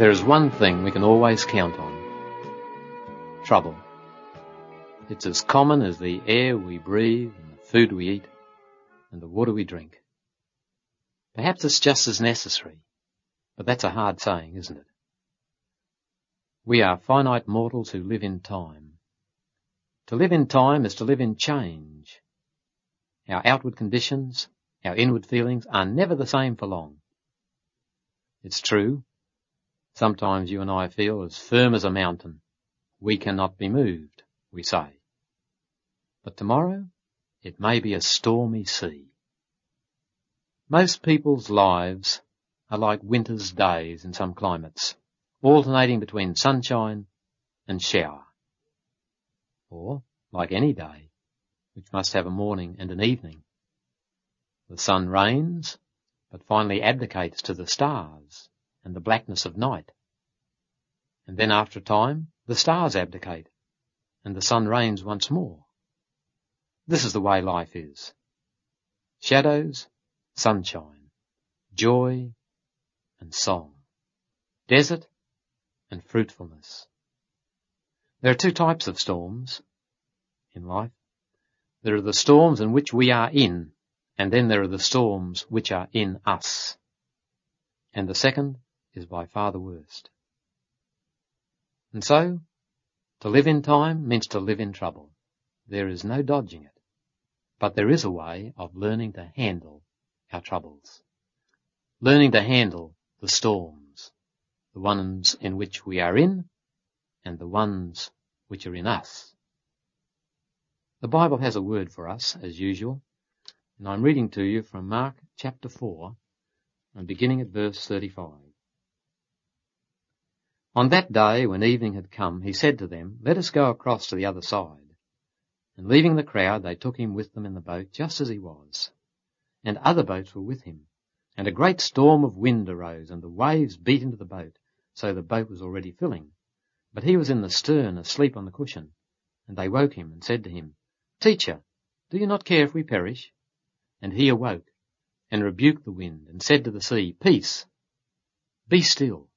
There is one thing we can always count on. Trouble. It's as common as the air we breathe and the food we eat and the water we drink. Perhaps it's just as necessary, but that's a hard saying, isn't it? We are finite mortals who live in time. To live in time is to live in change. Our outward conditions, our inward feelings are never the same for long. It's true, Sometimes you and I feel as firm as a mountain. We cannot be moved, we say. But tomorrow, it may be a stormy sea. Most people's lives are like winter's days in some climates, alternating between sunshine and shower. Or, like any day, which must have a morning and an evening. The sun reigns, but finally abdicates to the stars and the blackness of night. And then after a time, the stars abdicate, and the sun reigns once more. This is the way life is. Shadows, sunshine, joy, and song. Desert and fruitfulness. There are two types of storms in life. There are the storms in which we are in, and then there are the storms which are in us. And the second is by far the worst. And so, to live in time means to live in trouble. There is no dodging it. But there is a way of learning to handle our troubles. Learning to handle the storms, the ones in which we are in and the ones which are in us. The Bible has a word for us, as usual, and I'm reading to you from Mark chapter 4 and beginning at verse 35. On that day, when evening had come, he said to them, Let us go across to the other side. And leaving the crowd, they took him with them in the boat, just as he was. And other boats were with him. And a great storm of wind arose, and the waves beat into the boat, so the boat was already filling. But he was in the stern, asleep on the cushion. And they woke him, and said to him, Teacher, do you not care if we perish? And he awoke, and rebuked the wind, and said to the sea, Peace, be still.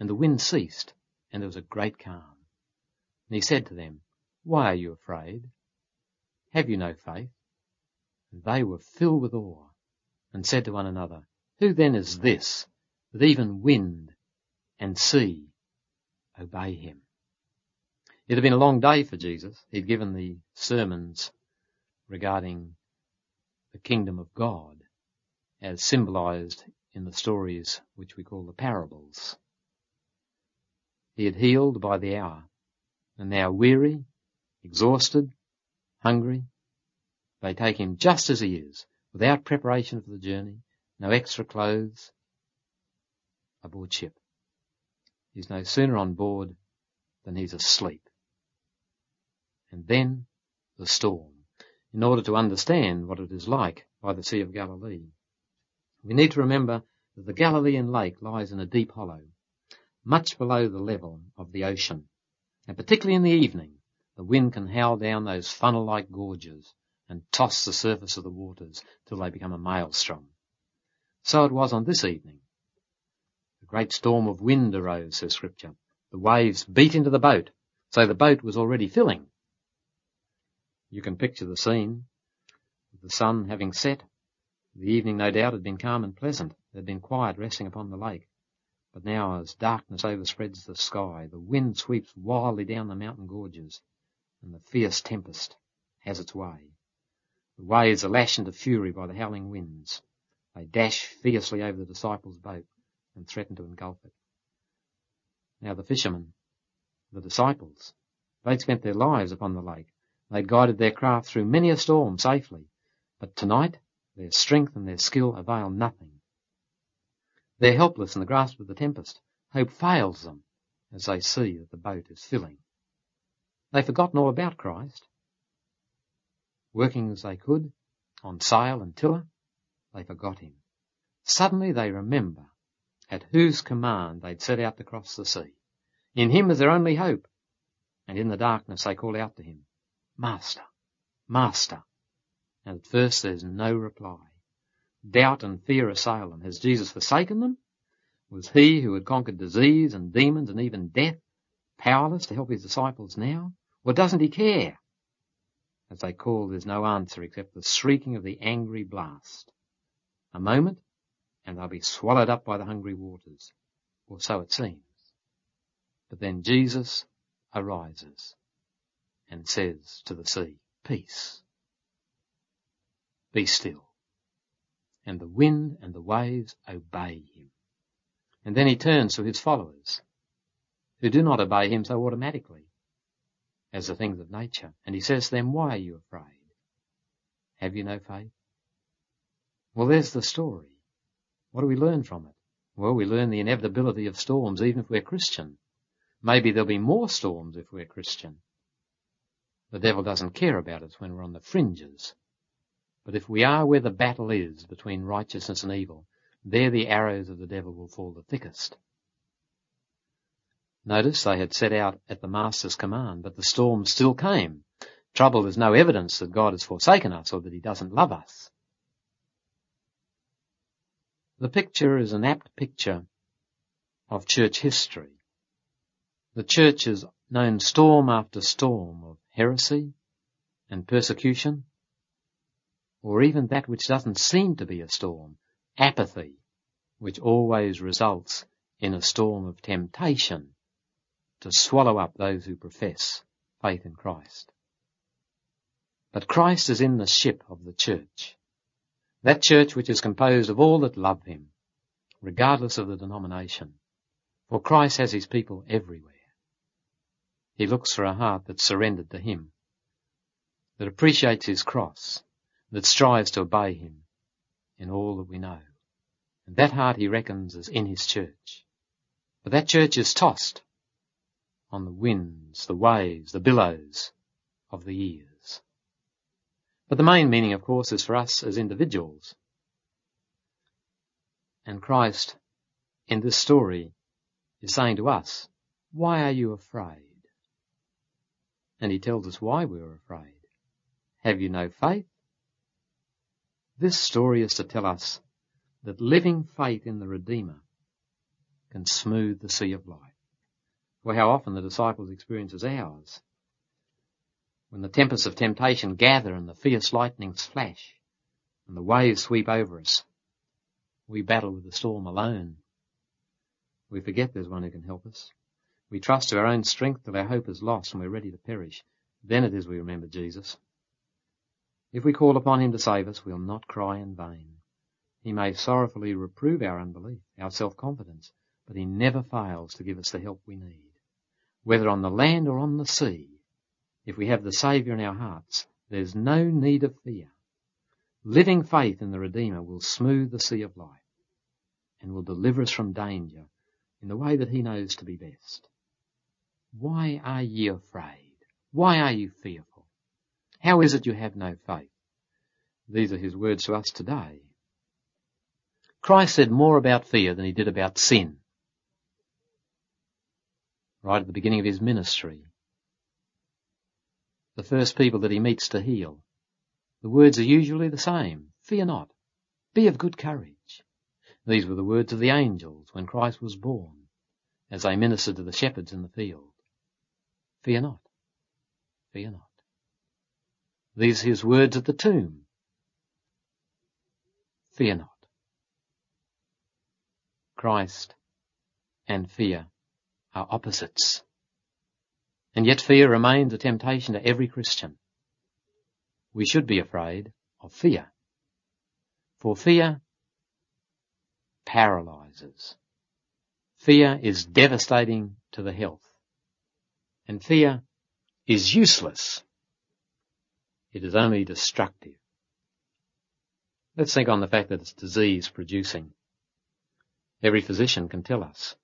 And the wind ceased, and there was a great calm. And he said to them, Why are you afraid? Have you no faith? And they were filled with awe, and said to one another, Who then is this, that even wind and sea obey him? It had been a long day for Jesus. He'd given the sermons regarding the kingdom of God as symbolized in the stories which we call the parables. He had healed by the hour. And now weary, exhausted, hungry, they take him just as he is, without preparation for the journey, no extra clothes, aboard ship. He's no sooner on board than he's asleep. And then the storm, in order to understand what it is like by the Sea of Galilee. We need to remember that the Galilean lake lies in a deep hollow much below the level of the ocean. And particularly in the evening, the wind can howl down those funnel-like gorges and toss the surface of the waters till they become a maelstrom. So it was on this evening. A great storm of wind arose, says scripture. The waves beat into the boat, so the boat was already filling. You can picture the scene. The sun having set, the evening no doubt had been calm and pleasant. There had been quiet resting upon the lake. But now as darkness overspreads the sky, the wind sweeps wildly down the mountain gorges, and the fierce tempest has its way. The waves are lashed into fury by the howling winds. They dash fiercely over the disciples' boat and threaten to engulf it. Now the fishermen, the disciples, they'd spent their lives upon the lake. They'd guided their craft through many a storm safely. But tonight, their strength and their skill avail nothing. They're helpless in the grasp of the tempest. Hope fails them as they see that the boat is filling. They've forgotten all about Christ. Working as they could, on sail and tiller, they forgot him. Suddenly they remember at whose command they'd set out to cross the sea. In him is their only hope. And in the darkness they call out to him, Master, Master. And at first there's no reply. Doubt and fear assail them. Has Jesus forsaken them? Was he who had conquered disease and demons and even death powerless to help his disciples now? Or doesn't he care? As they call, there's no answer except the shrieking of the angry blast. A moment, and they'll be swallowed up by the hungry waters. Or so it seems. But then Jesus arises and says to the sea, Peace. Be still. And the wind and the waves obey him. And then he turns to his followers, who do not obey him so automatically as the things of nature. And he says to them, why are you afraid? Have you no faith? Well, there's the story. What do we learn from it? Well, we learn the inevitability of storms even if we're Christian. Maybe there'll be more storms if we're Christian. The devil doesn't care about us when we're on the fringes. But if we are where the battle is between righteousness and evil, there the arrows of the devil will fall the thickest. Notice they had set out at the Master's command, but the storm still came. Trouble is no evidence that God has forsaken us or that he doesn't love us. The picture is an apt picture of church history. The church has known storm after storm of heresy and persecution, or even that which doesn't seem to be a storm, apathy, which always results in a storm of temptation to swallow up those who profess faith in Christ. But Christ is in the ship of the church. That church which is composed of all that love him, regardless of the denomination. For Christ has his people everywhere. He looks for a heart that's surrendered to him, that appreciates his cross, that strives to obey him in all that we know. And that heart he reckons is in his church. But that church is tossed on the winds, the waves, the billows of the years. But the main meaning, of course, is for us as individuals. And Christ, in this story, is saying to us, why are you afraid? And he tells us why we're afraid. Have you no faith? This story is to tell us that living faith in the Redeemer can smooth the sea of life. Well, how often the disciples' experience is ours. When the tempests of temptation gather and the fierce lightnings flash and the waves sweep over us, we battle with the storm alone. We forget there's one who can help us. We trust to our own strength till our hope is lost and we're ready to perish. Then it is we remember Jesus. If we call upon him to save us, we'll not cry in vain. He may sorrowfully reprove our unbelief, our self-confidence, but he never fails to give us the help we need whether on the land or on the sea, if we have the Saviour in our hearts, there's no need of fear. Living faith in the Redeemer will smooth the sea of life and will deliver us from danger in the way that he knows to be best. Why are ye afraid? Why are you fearful? How is it you have no faith? These are his words to us today. Christ said more about fear than he did about sin right at the beginning of his ministry. The first people that he meets to heal. The words are usually the same. Fear not. Be of good courage. These were the words of the angels when Christ was born, as they ministered to the shepherds in the field. Fear not. Fear not. These his words at the tomb. Fear not. Christ and fear are opposites. And yet fear remains a temptation to every Christian. We should be afraid of fear. For fear paralyzes. Fear is devastating to the health. And fear is useless. It is only destructive. Let's think on the fact that it's disease producing. Every physician can tell us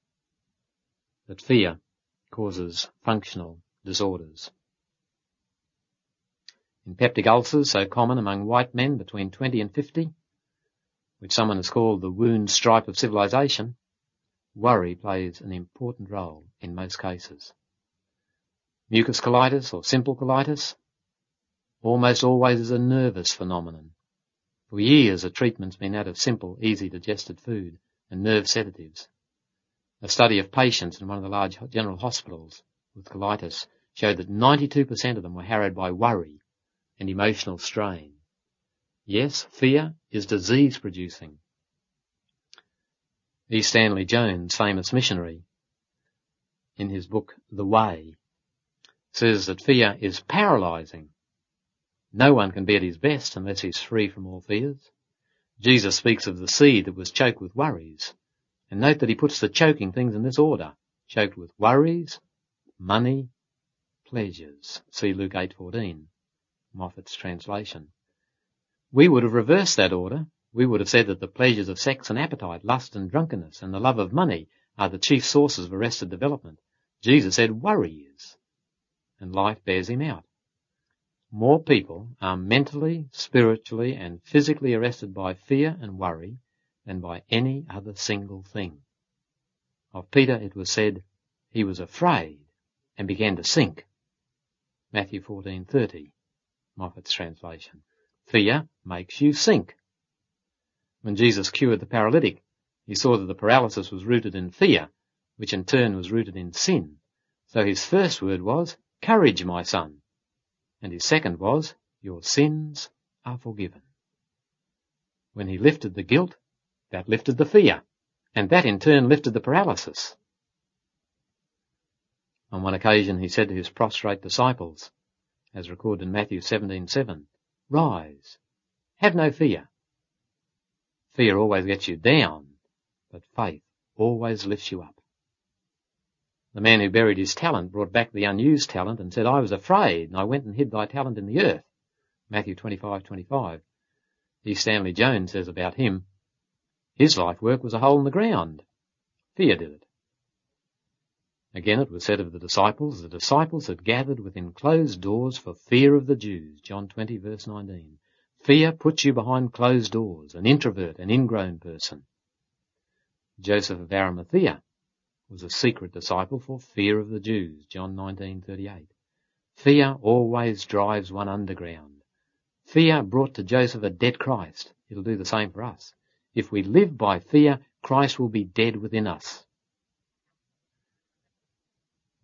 that fear causes functional disorders. In peptic ulcers, so common among white men between 20 and 50, which someone has called the wound stripe of civilization, worry plays an important role in most cases. Mucous colitis or simple colitis almost always as a nervous phenomenon. For years a treatment's been that of simple, easy digested food and nerve sedatives A study of patients in one of the large general hospitals with colitis showed that 92% of them were harrowed by worry and emotional strain. Yes, fear is disease producing. E. Stanley Jones, famous missionary, in his book The Way, says that fear is paralyzing. No one can be at his best unless he's free from all fears. Jesus speaks of the sea that was choked with worries. And note that he puts the choking things in this order. Choked with worries, money, pleasures. See Luke 8.14, Moffatt's translation. We would have reversed that order. We would have said that the pleasures of sex and appetite, lust and drunkenness, and the love of money are the chief sources of arrested development. Jesus said worry is. And life bears him out. More people are mentally, spiritually, and physically arrested by fear and worry than by any other single thing. Of Peter it was said, he was afraid and began to sink. Matthew 14:30, Moffatt's translation. Fear makes you sink. When Jesus cured the paralytic, he saw that the paralysis was rooted in fear, which in turn was rooted in sin. So his first word was, Courage, my son. And his second was, Your sins are forgiven. When he lifted the guilt, that lifted the fear, and that in turn lifted the paralysis. On one occasion he said to his prostrate disciples, as recorded in Matthew 17:7, Rise, have no fear. Fear always gets you down, but faith always lifts you up. The man who buried his talent brought back the unused talent and said, I was afraid, and I went and hid thy talent in the earth. Matthew 25:25. E. Stanley Jones says about him, his life work was a hole in the ground. Fear did it. Again it was said of the disciples, the disciples had gathered within closed doors for fear of the Jews. John 20 verse 19. Fear puts you behind closed doors, an introvert, an ingrown person. Joseph of Arimathea was a secret disciple for fear of the Jews. John 19:38. Fear always drives one underground. Fear brought to Joseph a dead Christ. It'll do the same for us. If we live by fear, Christ will be dead within us.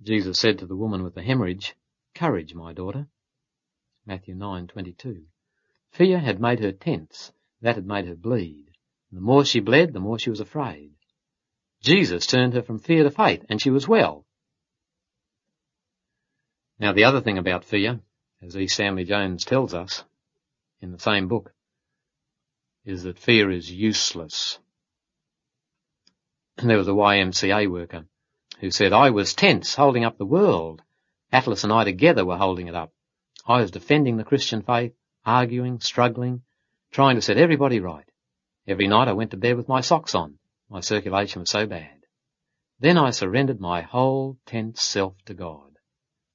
Jesus said to the woman with the hemorrhage, Courage, my daughter. Matthew 9:22. Fear had made her tense. That had made her bleed. And the more she bled, the more she was afraid. Jesus turned her from fear to faith, and she was well. Now the other thing about fear, as E. Stanley Jones tells us in the same book, is that fear is useless. And there was a YMCA worker who said, I was tense holding up the world. Atlas and I together were holding it up. I was defending the Christian faith, arguing, struggling, trying to set everybody right. Every night I went to bed with my socks on. My circulation was so bad. Then I surrendered my whole tense self to God.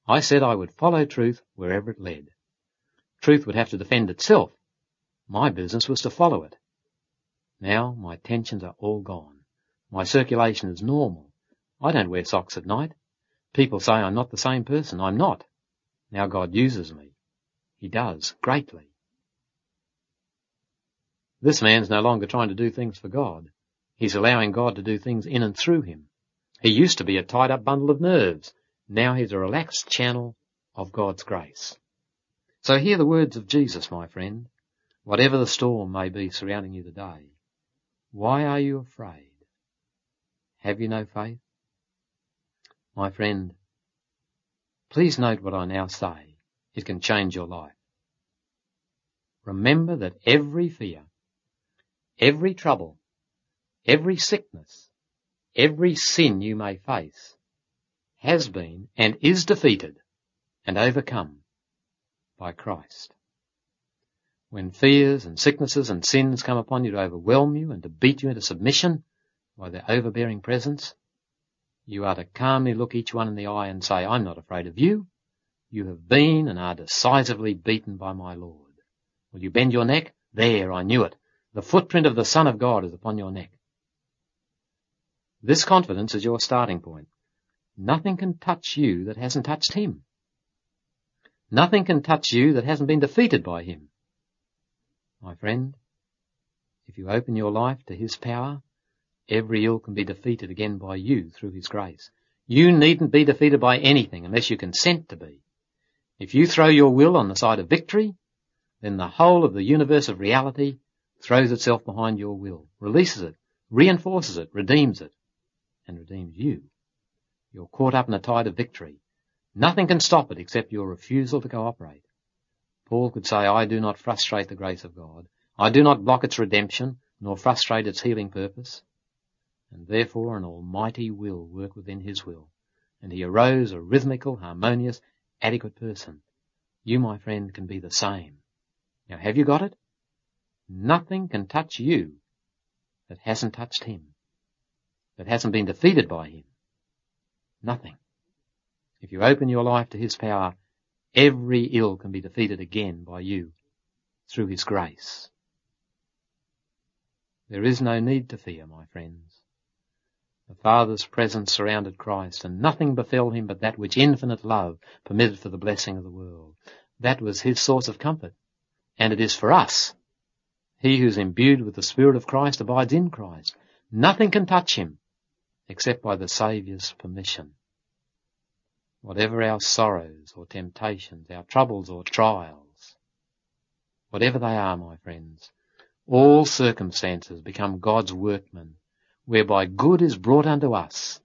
I said I would follow truth wherever it led. Truth would have to defend itself, my business was to follow it. Now my tensions are all gone. My circulation is normal. I don't wear socks at night. People say I'm not the same person. I'm not. Now God uses me. He does, greatly. This man's no longer trying to do things for God. He's allowing God to do things in and through him. He used to be a tied up bundle of nerves. Now he's a relaxed channel of God's grace. So hear the words of Jesus, my friend. Whatever the storm may be surrounding you today, why are you afraid? Have you no faith? My friend, please note what I now say. It can change your life. Remember that every fear, every trouble, every sickness, every sin you may face has been and is defeated and overcome by Christ. When fears and sicknesses and sins come upon you to overwhelm you and to beat you into submission by their overbearing presence, you are to calmly look each one in the eye and say, I'm not afraid of you. You have been and are decisively beaten by my Lord. Will you bend your neck? There, I knew it. The footprint of the Son of God is upon your neck. This confidence is your starting point. Nothing can touch you that hasn't touched him. Nothing can touch you that hasn't been defeated by him. My friend, if you open your life to His power, Every ill can be defeated again by you through His grace. You needn't be defeated by anything unless you consent to be. If you throw your will on the side of victory, then the whole of the universe of reality throws itself behind your will, releases it, reinforces it, redeems it, and redeems you. You're caught up in a tide of victory. Nothing can stop it except your refusal to cooperate. Paul could say, I do not frustrate the grace of God. I do not block its redemption, nor frustrate its healing purpose and therefore an almighty will work within his will. And he arose a rhythmical, harmonious, adequate person. You, my friend, can be the same. Now have you got it? Nothing can touch you that hasn't touched him, that hasn't been defeated by him. Nothing. If you open your life to his power, every ill can be defeated again by you through his grace. There is no need to fear, my friends. The Father's presence surrounded Christ, and nothing befell him but that which infinite love permitted for the blessing of the world. That was his source of comfort, and it is for us. He who's imbued with the Spirit of Christ abides in Christ. Nothing can touch him except by the Saviour's permission. Whatever our sorrows or temptations, our troubles or trials, whatever they are, my friends, all circumstances become God's workmen whereby good is brought unto us,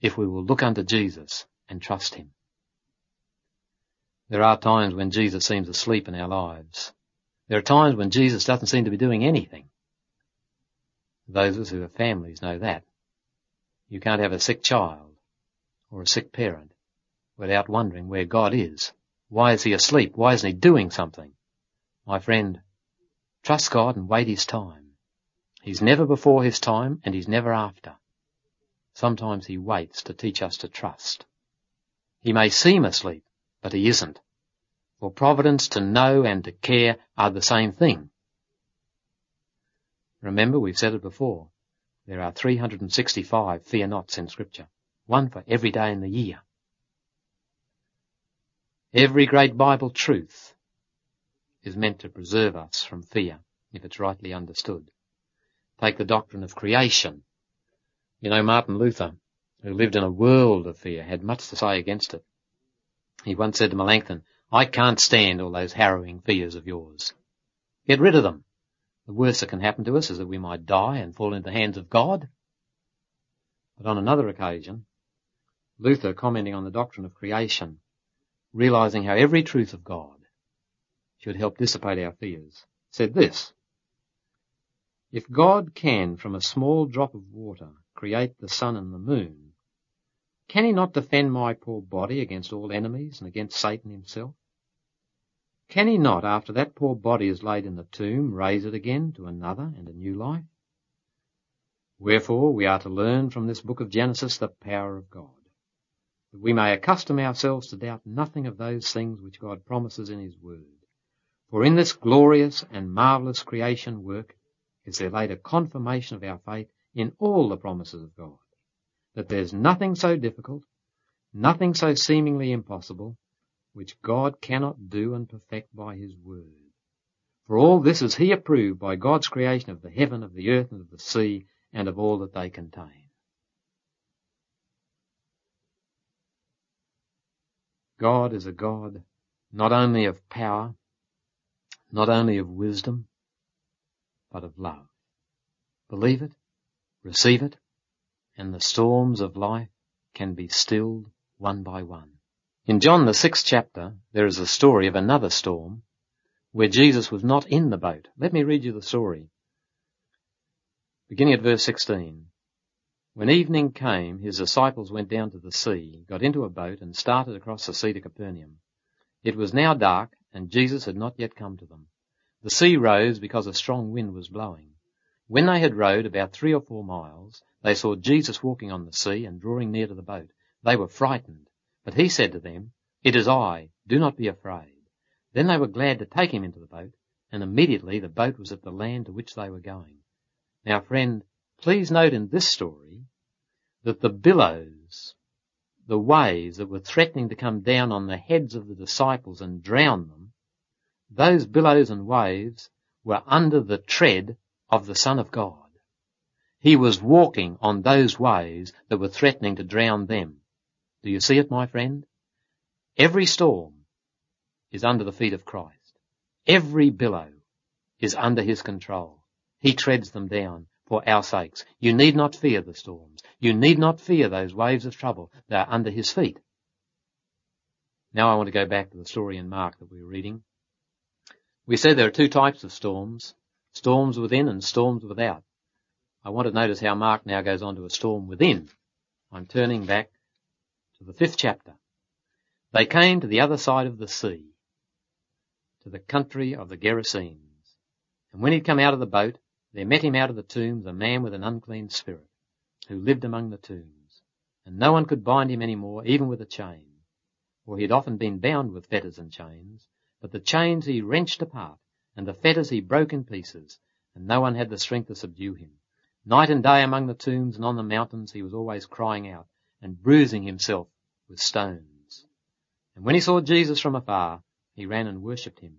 if we will look unto Jesus and trust him. There are times when Jesus seems asleep in our lives. There are times when Jesus doesn't seem to be doing anything. Those of us who have families know that. You can't have a sick child or a sick parent without wondering where God is. Why is he asleep? Why isn't he doing something? My friend, trust God and wait his time. He's never before his time and he's never after. Sometimes he waits to teach us to trust. He may seem asleep, but he isn't. For providence to know and to care are the same thing. Remember, we've said it before. There are 365 fear nots in scripture. One for every day in the year. Every great Bible truth is meant to preserve us from fear if it's rightly understood. Take the doctrine of creation. You know, Martin Luther, who lived in a world of fear, had much to say against it. He once said to Melanchthon, I can't stand all those harrowing fears of yours. Get rid of them. The worst that can happen to us is that we might die and fall into the hands of God. But on another occasion, Luther, commenting on the doctrine of creation, realizing how every truth of God should help dissipate our fears, said this, if God can, from a small drop of water, create the sun and the moon, can he not defend my poor body against all enemies and against Satan himself? Can he not, after that poor body is laid in the tomb, raise it again to another and a new life? Wherefore we are to learn from this book of Genesis the power of God, that we may accustom ourselves to doubt nothing of those things which God promises in his word. For in this glorious and marvellous creation work, is there laid a confirmation of our faith in all the promises of God. That there's nothing so difficult, nothing so seemingly impossible, which God cannot do and perfect by His word. For all this is He approved by God's creation of the heaven, of the earth, and of the sea, and of all that they contain. God is a God not only of power, not only of wisdom, but of love. Believe it, receive it, and the storms of life can be stilled one by one. In John the sixth chapter, there is a story of another storm where Jesus was not in the boat. Let me read you the story. Beginning at verse 16. When evening came, his disciples went down to the sea, got into a boat, and started across the sea to Capernaum. It was now dark, and Jesus had not yet come to them. The sea rose because a strong wind was blowing. When they had rowed about three or four miles, they saw Jesus walking on the sea and drawing near to the boat. They were frightened, but he said to them, It is I, do not be afraid. Then they were glad to take him into the boat, and immediately the boat was at the land to which they were going. Now friend, please note in this story that the billows, the waves that were threatening to come down on the heads of the disciples and drown them, those billows and waves were under the tread of the Son of God. He was walking on those waves that were threatening to drown them. Do you see it, my friend? Every storm is under the feet of Christ. Every billow is under his control. He treads them down for our sakes. You need not fear the storms. You need not fear those waves of trouble. They are under his feet. Now I want to go back to the story in Mark that we were reading. We said there are two types of storms, storms within and storms without. I want to notice how Mark now goes on to a storm within. I'm turning back to the fifth chapter. They came to the other side of the sea, to the country of the Gerasenes. And when he'd come out of the boat, there met him out of the tombs a man with an unclean spirit, who lived among the tombs. And no one could bind him any more, even with a chain. For he had often been bound with fetters and chains, but the chains he wrenched apart, and the fetters he broke in pieces, and no one had the strength to subdue him. Night and day among the tombs and on the mountains he was always crying out, and bruising himself with stones. And when he saw Jesus from afar, he ran and worshipped him,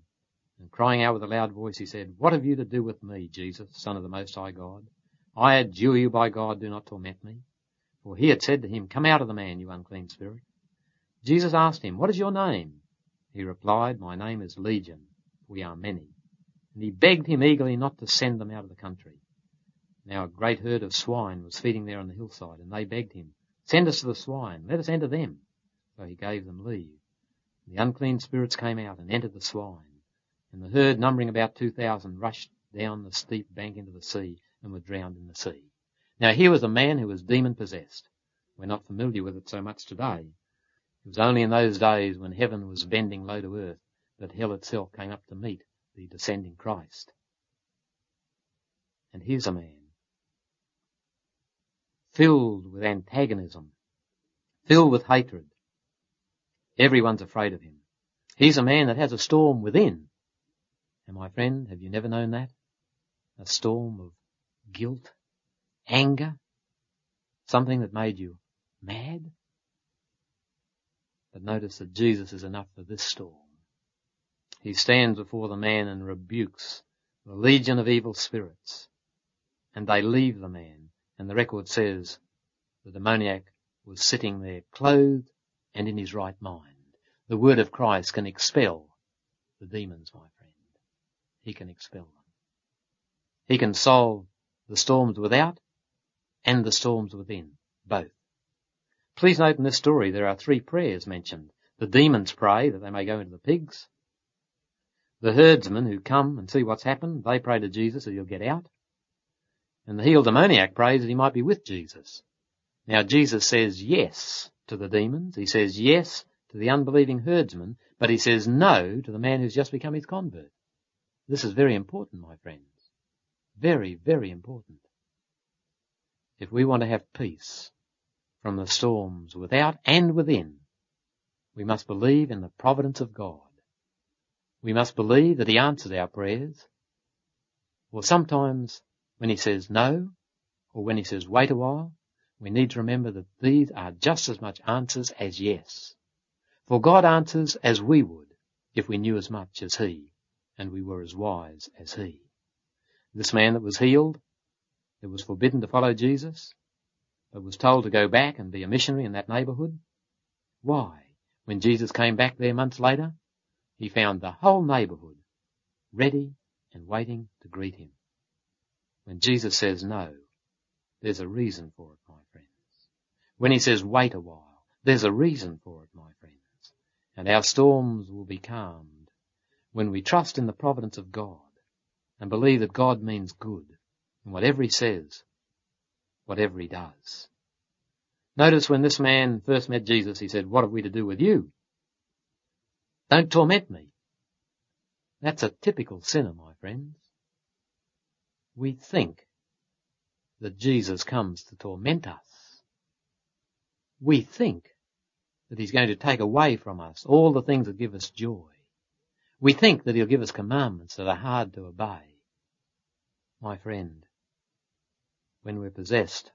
and crying out with a loud voice, he said, What have you to do with me, Jesus, Son of the Most High God? I adjure you by God, do not torment me. For he had said to him, Come out of the man, you unclean spirit. Jesus asked him, What is your name? He replied, My name is Legion. We are many. And he begged him eagerly not to send them out of the country. Now a great herd of swine was feeding there on the hillside, and they begged him, Send us to the swine, let us enter them. So he gave them leave. The unclean spirits came out and entered the swine and the herd, numbering about 2,000, rushed down the steep bank into the sea and were drowned in the sea. Now here was a man who was demon possessed. We're not familiar with it so much today. It was only in those days when heaven was bending low to earth that hell itself came up to meet the descending Christ. And here's a man filled with antagonism, filled with hatred. Everyone's afraid of him. He's a man that has a storm within and my friend, have you never known that? A storm of guilt, anger, something that made you mad? But notice that Jesus is enough for this storm. He stands before the man and rebukes the legion of evil spirits. And they leave the man. And the record says that the demoniac was sitting there clothed and in his right mind. The word of Christ can expel the demons, my friend. He can expel them. He can solve the storms without and the storms within, both. Please note in this story there are three prayers mentioned. The demons pray that they may go into the pigs. The herdsmen who come and see what's happened, they pray to Jesus that he'll get out. And the healed demoniac prays that he might be with Jesus. Now Jesus says yes to the demons. He says yes to the unbelieving herdsman, but he says no to the man who's just become his convert. This is very important, my friends. Very, very important. If we want to have peace from the storms without and within, we must believe in the providence of God. We must believe that He answers our prayers. Or sometimes when He says no, or when He says wait a while, we need to remember that these are just as much answers as yes. For God answers as we would if we knew as much as He and we were as wise as he. This man that was healed, that was forbidden to follow Jesus, but was told to go back and be a missionary in that neighborhood. Why? When Jesus came back there months later, he found the whole neighborhood ready and waiting to greet him. When Jesus says no, there's a reason for it, my friends. When he says wait a while, there's a reason for it, my friends. And our storms will be calmed when we trust in the providence of God and believe that God means good in whatever he says, whatever he does. Notice when this man first met Jesus, he said, what have we to do with you? Don't torment me. That's a typical sinner, my friends. We think that Jesus comes to torment us. We think that he's going to take away from us all the things that give us joy. We think that he'll give us commandments that are hard to obey. My friend, when we're possessed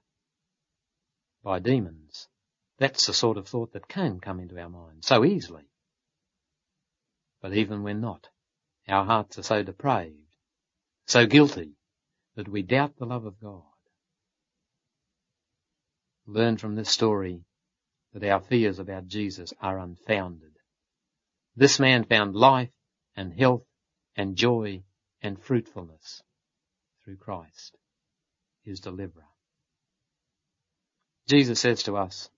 by demons, that's the sort of thought that can come into our minds so easily. But even when not, our hearts are so depraved, so guilty, that we doubt the love of God. learn from this story that our fears about Jesus are unfounded. This man found life and health and joy and fruitfulness through Christ, his deliverer. Jesus says to us,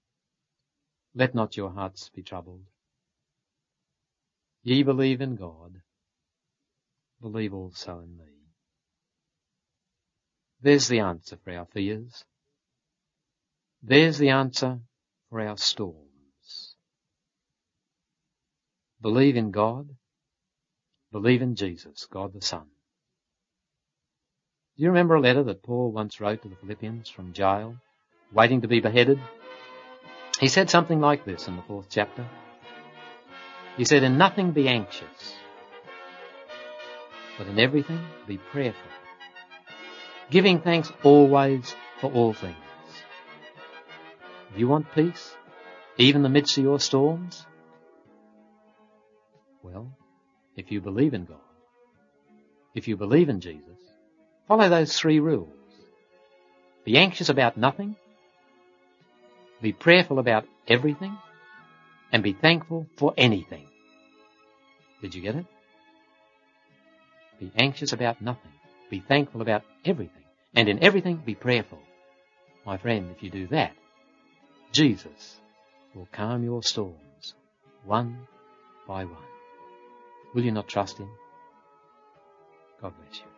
let not your hearts be troubled. Ye believe in God, believe also in me. There's the answer for our fears. There's the answer for our storms. Believe in God. Believe in Jesus, God the Son. Do you remember a letter that Paul once wrote to the Philippians from jail, waiting to be beheaded? He said something like this in the fourth chapter. He said, In nothing be anxious, but in everything be prayerful, giving thanks always for all things. You want peace, even in the midst of your storms, well, if you believe in God, if you believe in Jesus, follow those three rules. Be anxious about nothing, be prayerful about everything and be thankful for anything. Did you get it? Be anxious about nothing. Be thankful about everything. And in everything, be prayerful. My friend, if you do that, Jesus will calm your storms one by one. Will you not trust him? God bless you.